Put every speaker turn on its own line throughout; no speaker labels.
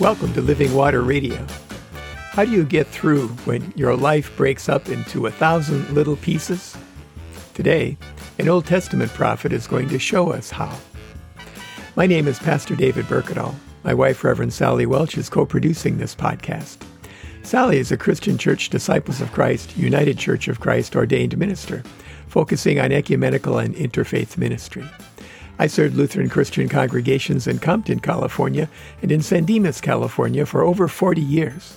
Welcome to Living Water Radio. How do you get through when your life breaks up into a thousand little pieces? Today, an Old Testament prophet is going to show us how. My name is Pastor David Berkedal. My wife, Reverend Sally Welch, is co producing this podcast. Sally is a Christian Church Disciples of Christ, United Church of Christ ordained minister, focusing on ecumenical and interfaith ministry. I served Lutheran Christian congregations in Compton, California, and in San Dimas, California for over 40 years.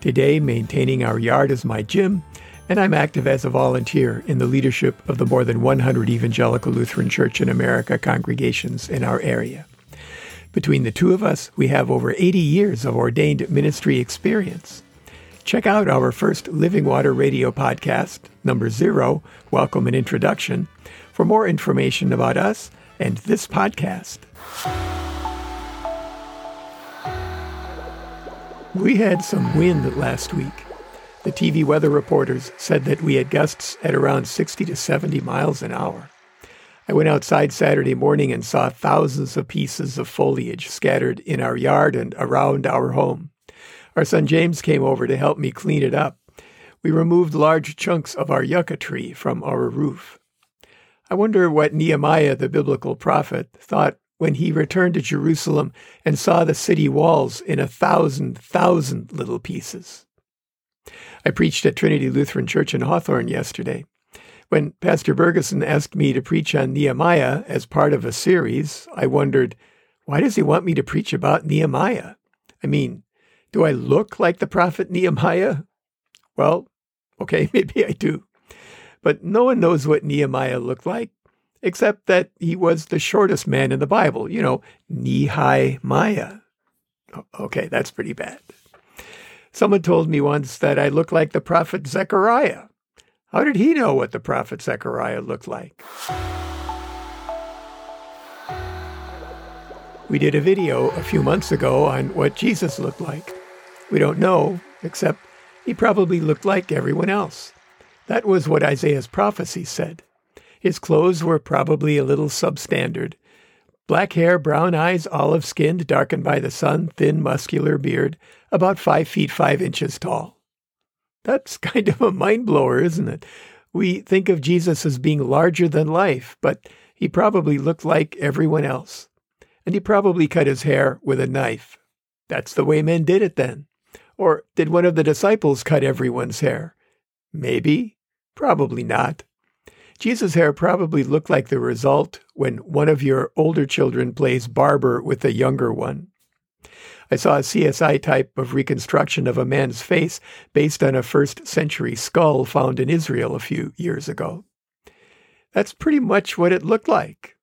Today, maintaining our yard is my gym, and I'm active as a volunteer in the leadership of the more than 100 Evangelical Lutheran Church in America congregations in our area. Between the two of us, we have over 80 years of ordained ministry experience. Check out our first Living Water Radio podcast, number zero, Welcome and Introduction, for more information about us and this podcast. We had some wind last week. The TV weather reporters said that we had gusts at around 60 to 70 miles an hour. I went outside Saturday morning and saw thousands of pieces of foliage scattered in our yard and around our home. Our son James came over to help me clean it up. We removed large chunks of our yucca tree from our roof. I wonder what Nehemiah, the biblical prophet, thought when he returned to Jerusalem and saw the city walls in a thousand, thousand little pieces. I preached at Trinity Lutheran Church in Hawthorne yesterday. When Pastor Bergeson asked me to preach on Nehemiah as part of a series, I wondered, why does he want me to preach about Nehemiah? I mean, do I look like the prophet Nehemiah? Well, okay, maybe I do. But no one knows what Nehemiah looked like, except that he was the shortest man in the Bible. You know, Nehi Maya. Okay, that's pretty bad. Someone told me once that I look like the prophet Zechariah. How did he know what the prophet Zechariah looked like? We did a video a few months ago on what Jesus looked like. We don't know, except he probably looked like everyone else. That was what Isaiah's prophecy said. His clothes were probably a little substandard. Black hair, brown eyes, olive skinned, darkened by the sun, thin, muscular beard, about five feet five inches tall. That's kind of a mind blower, isn't it? We think of Jesus as being larger than life, but he probably looked like everyone else. And he probably cut his hair with a knife. That's the way men did it then. Or did one of the disciples cut everyone's hair? Maybe. Probably not. Jesus' hair probably looked like the result when one of your older children plays barber with a younger one. I saw a CSI type of reconstruction of a man's face based on a first century skull found in Israel a few years ago. That's pretty much what it looked like.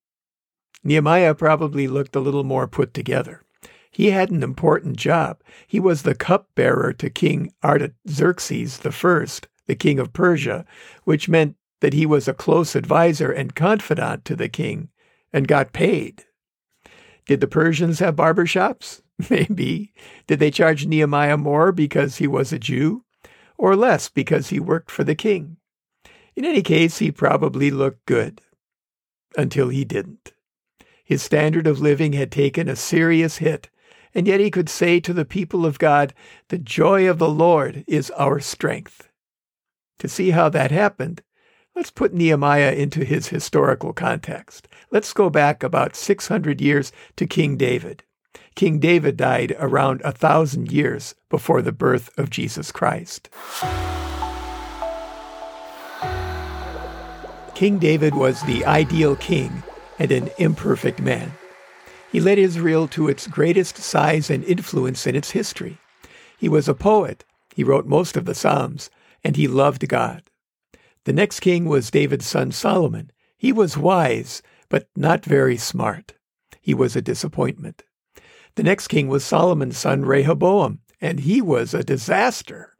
Nehemiah probably looked a little more put together. He had an important job. He was the cupbearer to King Artaxerxes I, the king of Persia, which meant that he was a close adviser and confidant to the king and got paid. Did the Persians have barber shops? Maybe. Did they charge Nehemiah more because he was a Jew, or less because he worked for the king? In any case, he probably looked good. Until he didn't. His standard of living had taken a serious hit, and yet he could say to the people of God, The joy of the Lord is our strength. To see how that happened, let's put Nehemiah into his historical context. Let's go back about 600 years to King David. King David died around a thousand years before the birth of Jesus Christ. King David was the ideal king and an imperfect man. He led Israel to its greatest size and influence in its history. He was a poet. He wrote most of the Psalms, and he loved God. The next king was David's son Solomon. He was wise, but not very smart. He was a disappointment. The next king was Solomon's son Rehoboam, and he was a disaster.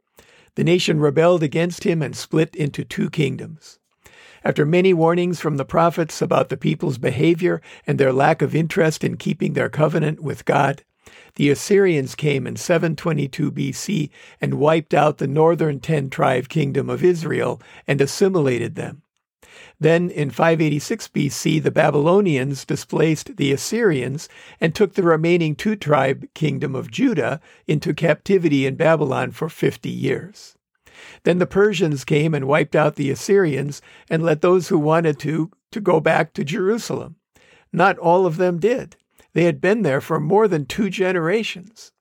The nation rebelled against him and split into two kingdoms. After many warnings from the prophets about the people's behavior and their lack of interest in keeping their covenant with God, the Assyrians came in 722 BC and wiped out the northern ten tribe kingdom of Israel and assimilated them. Then in 586 BC, the Babylonians displaced the Assyrians and took the remaining two tribe kingdom of Judah into captivity in Babylon for 50 years. Then the Persians came and wiped out the Assyrians and let those who wanted to to go back to Jerusalem. Not all of them did. They had been there for more than two generations.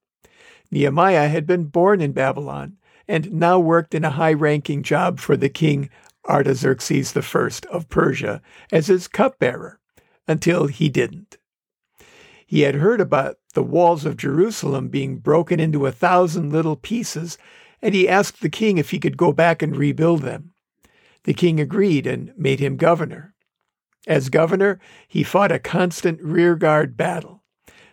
Nehemiah had been born in Babylon and now worked in a high ranking job for the king Artaxerxes I of Persia as his cupbearer until he didn't. He had heard about the walls of Jerusalem being broken into a thousand little pieces, and he asked the king if he could go back and rebuild them. The king agreed and made him governor. As governor, he fought a constant rearguard battle.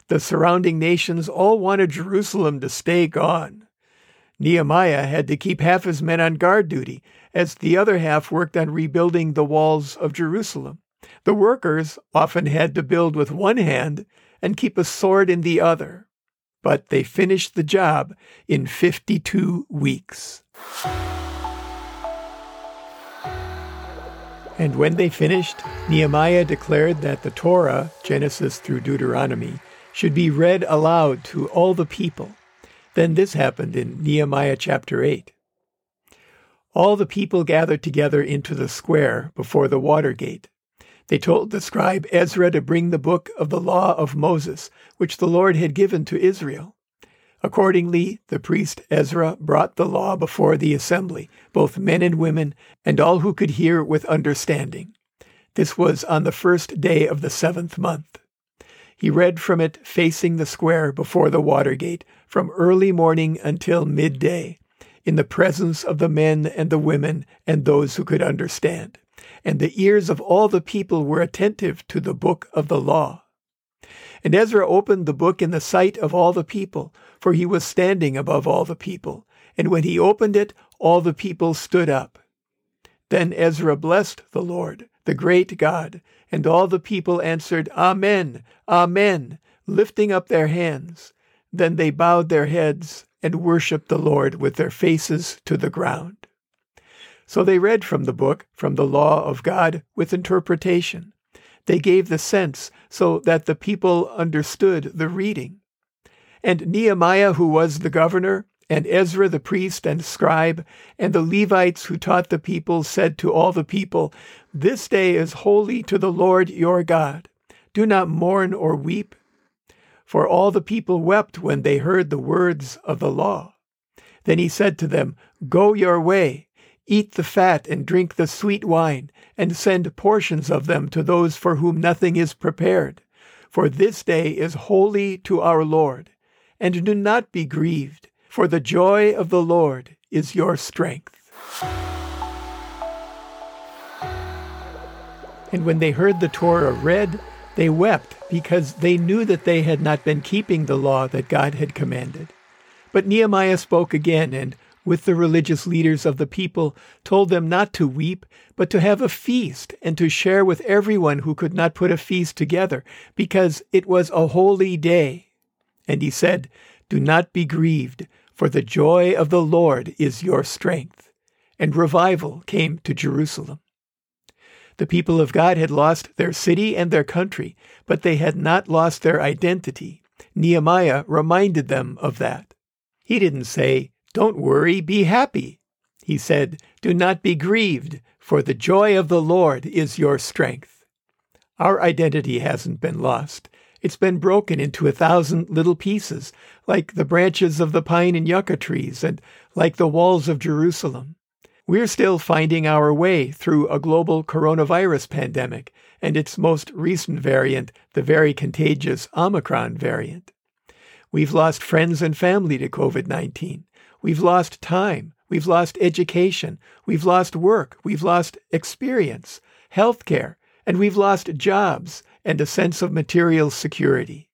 The surrounding nations all wanted Jerusalem to stay gone. Nehemiah had to keep half his men on guard duty, as the other half worked on rebuilding the walls of Jerusalem. The workers often had to build with one hand and keep a sword in the other, but they finished the job in 52 weeks. And when they finished, Nehemiah declared that the Torah, Genesis through Deuteronomy, should be read aloud to all the people then this happened in Nehemiah chapter 8. All the people gathered together into the square before the water gate. They told the scribe Ezra to bring the book of the law of Moses, which the Lord had given to Israel. Accordingly, the priest Ezra brought the law before the assembly, both men and women, and all who could hear with understanding. This was on the first day of the seventh month. He read from it facing the square before the water gate from early morning until midday, in the presence of the men and the women and those who could understand. And the ears of all the people were attentive to the book of the law. And Ezra opened the book in the sight of all the people, for he was standing above all the people. And when he opened it, all the people stood up. Then Ezra blessed the Lord, the great God, and all the people answered, Amen, Amen, lifting up their hands. Then they bowed their heads and worshiped the Lord with their faces to the ground. So they read from the book, from the law of God, with interpretation. They gave the sense so that the people understood the reading. And Nehemiah, who was the governor, and Ezra the priest and scribe, and the Levites who taught the people said to all the people, This day is holy to the Lord your God. Do not mourn or weep. For all the people wept when they heard the words of the law. Then he said to them, Go your way, eat the fat and drink the sweet wine, and send portions of them to those for whom nothing is prepared. For this day is holy to our Lord. And do not be grieved for the joy of the Lord is your strength. And when they heard the Torah read, they wept because they knew that they had not been keeping the law that God had commanded. But Nehemiah spoke again and, with the religious leaders of the people, told them not to weep, but to have a feast and to share with everyone who could not put a feast together, because it was a holy day. And he said, Do not be grieved, for the joy of the Lord is your strength. And revival came to Jerusalem. The people of God had lost their city and their country, but they had not lost their identity. Nehemiah reminded them of that. He didn't say, Don't worry, be happy. He said, Do not be grieved, for the joy of the Lord is your strength. Our identity hasn't been lost. It's been broken into a thousand little pieces, like the branches of the pine and yucca trees, and like the walls of Jerusalem. We're still finding our way through a global coronavirus pandemic and its most recent variant, the very contagious Omicron variant. We've lost friends and family to COVID 19. We've lost time. We've lost education. We've lost work. We've lost experience, health care, and we've lost jobs and a sense of material security.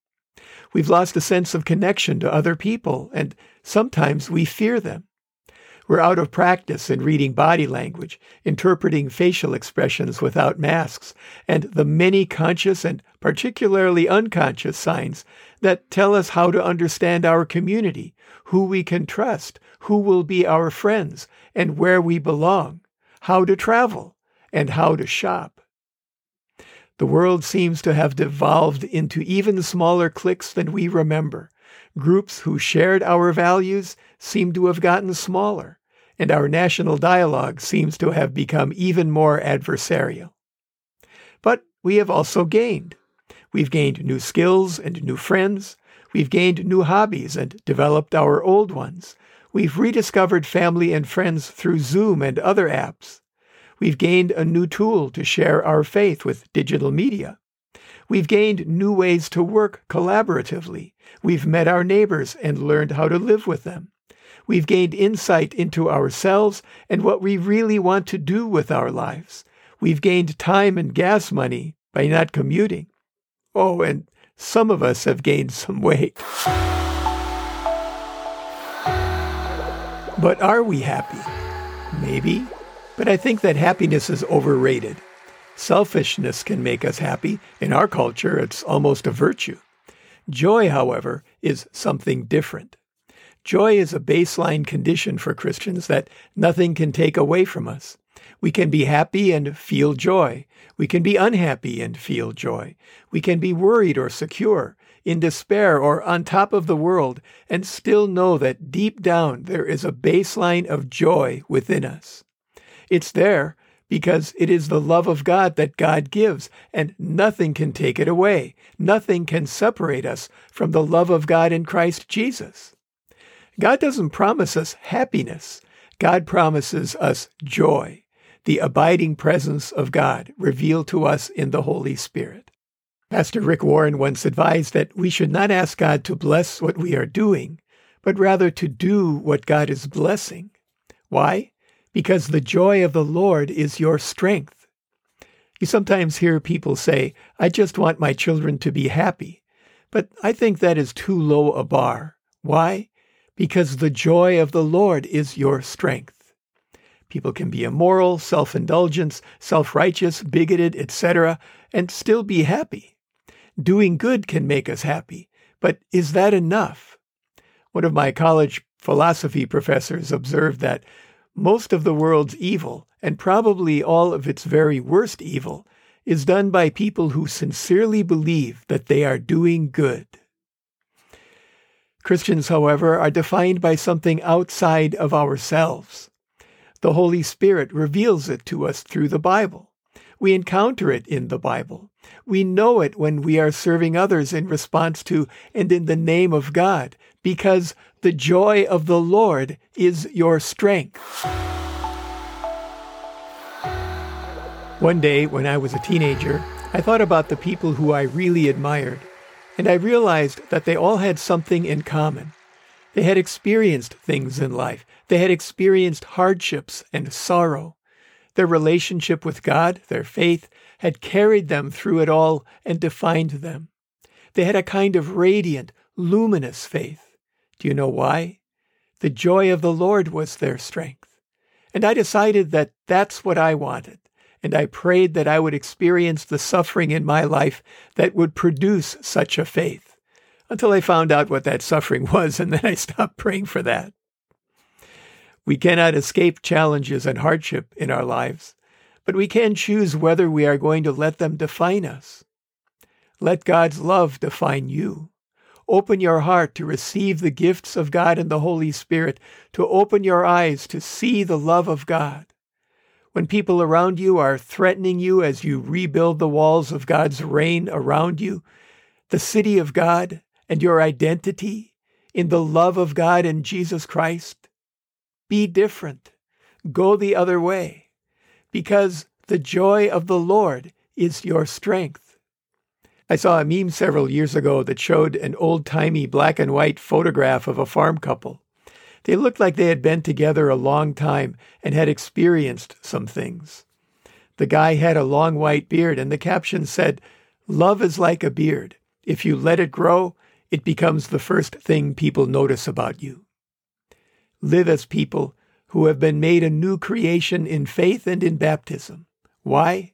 We've lost a sense of connection to other people, and sometimes we fear them. We're out of practice in reading body language, interpreting facial expressions without masks, and the many conscious and particularly unconscious signs that tell us how to understand our community, who we can trust, who will be our friends, and where we belong, how to travel, and how to shop. The world seems to have devolved into even smaller cliques than we remember. Groups who shared our values seem to have gotten smaller, and our national dialogue seems to have become even more adversarial. But we have also gained. We've gained new skills and new friends. We've gained new hobbies and developed our old ones. We've rediscovered family and friends through Zoom and other apps. We've gained a new tool to share our faith with digital media. We've gained new ways to work collaboratively. We've met our neighbors and learned how to live with them. We've gained insight into ourselves and what we really want to do with our lives. We've gained time and gas money by not commuting. Oh, and some of us have gained some weight. But are we happy? Maybe. But I think that happiness is overrated. Selfishness can make us happy. In our culture, it's almost a virtue. Joy, however, is something different. Joy is a baseline condition for Christians that nothing can take away from us. We can be happy and feel joy. We can be unhappy and feel joy. We can be worried or secure, in despair or on top of the world, and still know that deep down there is a baseline of joy within us. It's there because it is the love of God that God gives, and nothing can take it away. Nothing can separate us from the love of God in Christ Jesus. God doesn't promise us happiness, God promises us joy the abiding presence of God revealed to us in the Holy Spirit. Pastor Rick Warren once advised that we should not ask God to bless what we are doing, but rather to do what God is blessing. Why? Because the joy of the Lord is your strength. You sometimes hear people say, I just want my children to be happy. But I think that is too low a bar. Why? Because the joy of the Lord is your strength. People can be immoral, self indulgent, self righteous, bigoted, etc., and still be happy. Doing good can make us happy, but is that enough? One of my college philosophy professors observed that most of the world's evil, and probably all of its very worst evil, is done by people who sincerely believe that they are doing good. Christians, however, are defined by something outside of ourselves. The Holy Spirit reveals it to us through the Bible. We encounter it in the Bible. We know it when we are serving others in response to and in the name of God, because the joy of the Lord is your strength. One day, when I was a teenager, I thought about the people who I really admired, and I realized that they all had something in common. They had experienced things in life. They had experienced hardships and sorrow. Their relationship with God, their faith, had carried them through it all and defined them. They had a kind of radiant, luminous faith. Do you know why? The joy of the Lord was their strength. And I decided that that's what I wanted. And I prayed that I would experience the suffering in my life that would produce such a faith until I found out what that suffering was, and then I stopped praying for that. We cannot escape challenges and hardship in our lives, but we can choose whether we are going to let them define us. Let God's love define you. Open your heart to receive the gifts of God and the Holy Spirit, to open your eyes to see the love of God. When people around you are threatening you as you rebuild the walls of God's reign around you, the city of God, and your identity in the love of God and Jesus Christ, be different. Go the other way, because the joy of the Lord is your strength. I saw a meme several years ago that showed an old timey black and white photograph of a farm couple. They looked like they had been together a long time and had experienced some things. The guy had a long white beard, and the caption said, Love is like a beard. If you let it grow, it becomes the first thing people notice about you. Live as people who have been made a new creation in faith and in baptism. Why?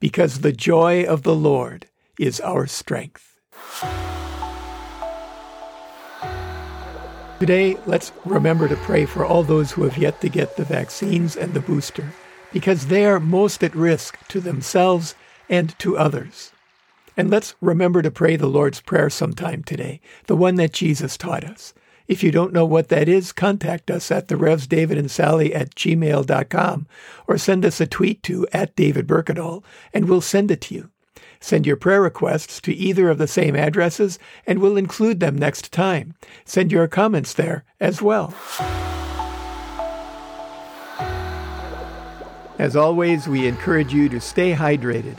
Because the joy of the Lord is our strength. Today, let's remember to pray for all those who have yet to get the vaccines and the booster. because they are most at risk to themselves and to others. And let's remember to pray the Lord's Prayer sometime today, the one that Jesus taught us. If you don't know what that is, contact us at the Revs David and Sally at gmail.com or send us a tweet to at David and we'll send it to you. Send your prayer requests to either of the same addresses and we'll include them next time. Send your comments there as well. As always, we encourage you to stay hydrated.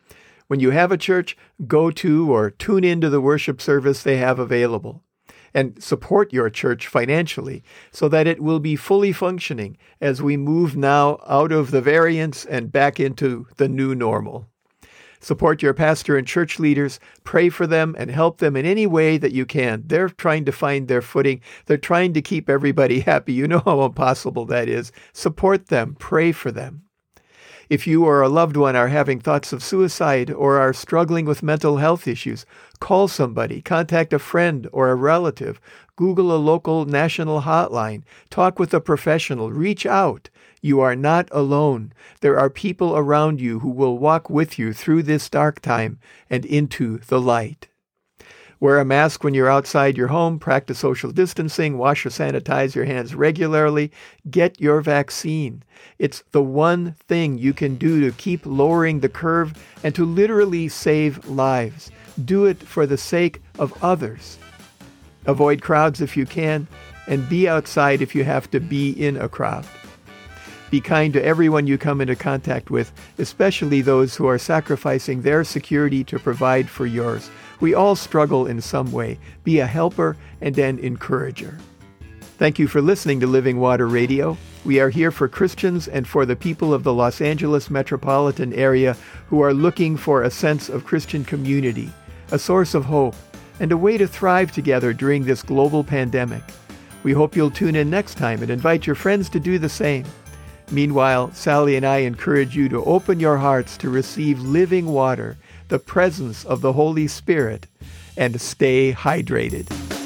When you have a church, go to or tune into the worship service they have available and support your church financially so that it will be fully functioning as we move now out of the variants and back into the new normal. Support your pastor and church leaders, pray for them, and help them in any way that you can. They're trying to find their footing. They're trying to keep everybody happy. You know how impossible that is. Support them, pray for them. If you or a loved one are having thoughts of suicide or are struggling with mental health issues, call somebody, contact a friend or a relative, Google a local national hotline, talk with a professional, reach out. You are not alone. There are people around you who will walk with you through this dark time and into the light. Wear a mask when you're outside your home, practice social distancing, wash or sanitize your hands regularly, get your vaccine. It's the one thing you can do to keep lowering the curve and to literally save lives. Do it for the sake of others. Avoid crowds if you can, and be outside if you have to be in a crowd. Be kind to everyone you come into contact with, especially those who are sacrificing their security to provide for yours. We all struggle in some way. Be a helper and an encourager. Thank you for listening to Living Water Radio. We are here for Christians and for the people of the Los Angeles metropolitan area who are looking for a sense of Christian community, a source of hope, and a way to thrive together during this global pandemic. We hope you'll tune in next time and invite your friends to do the same. Meanwhile, Sally and I encourage you to open your hearts to receive living water the presence of the Holy Spirit and stay hydrated.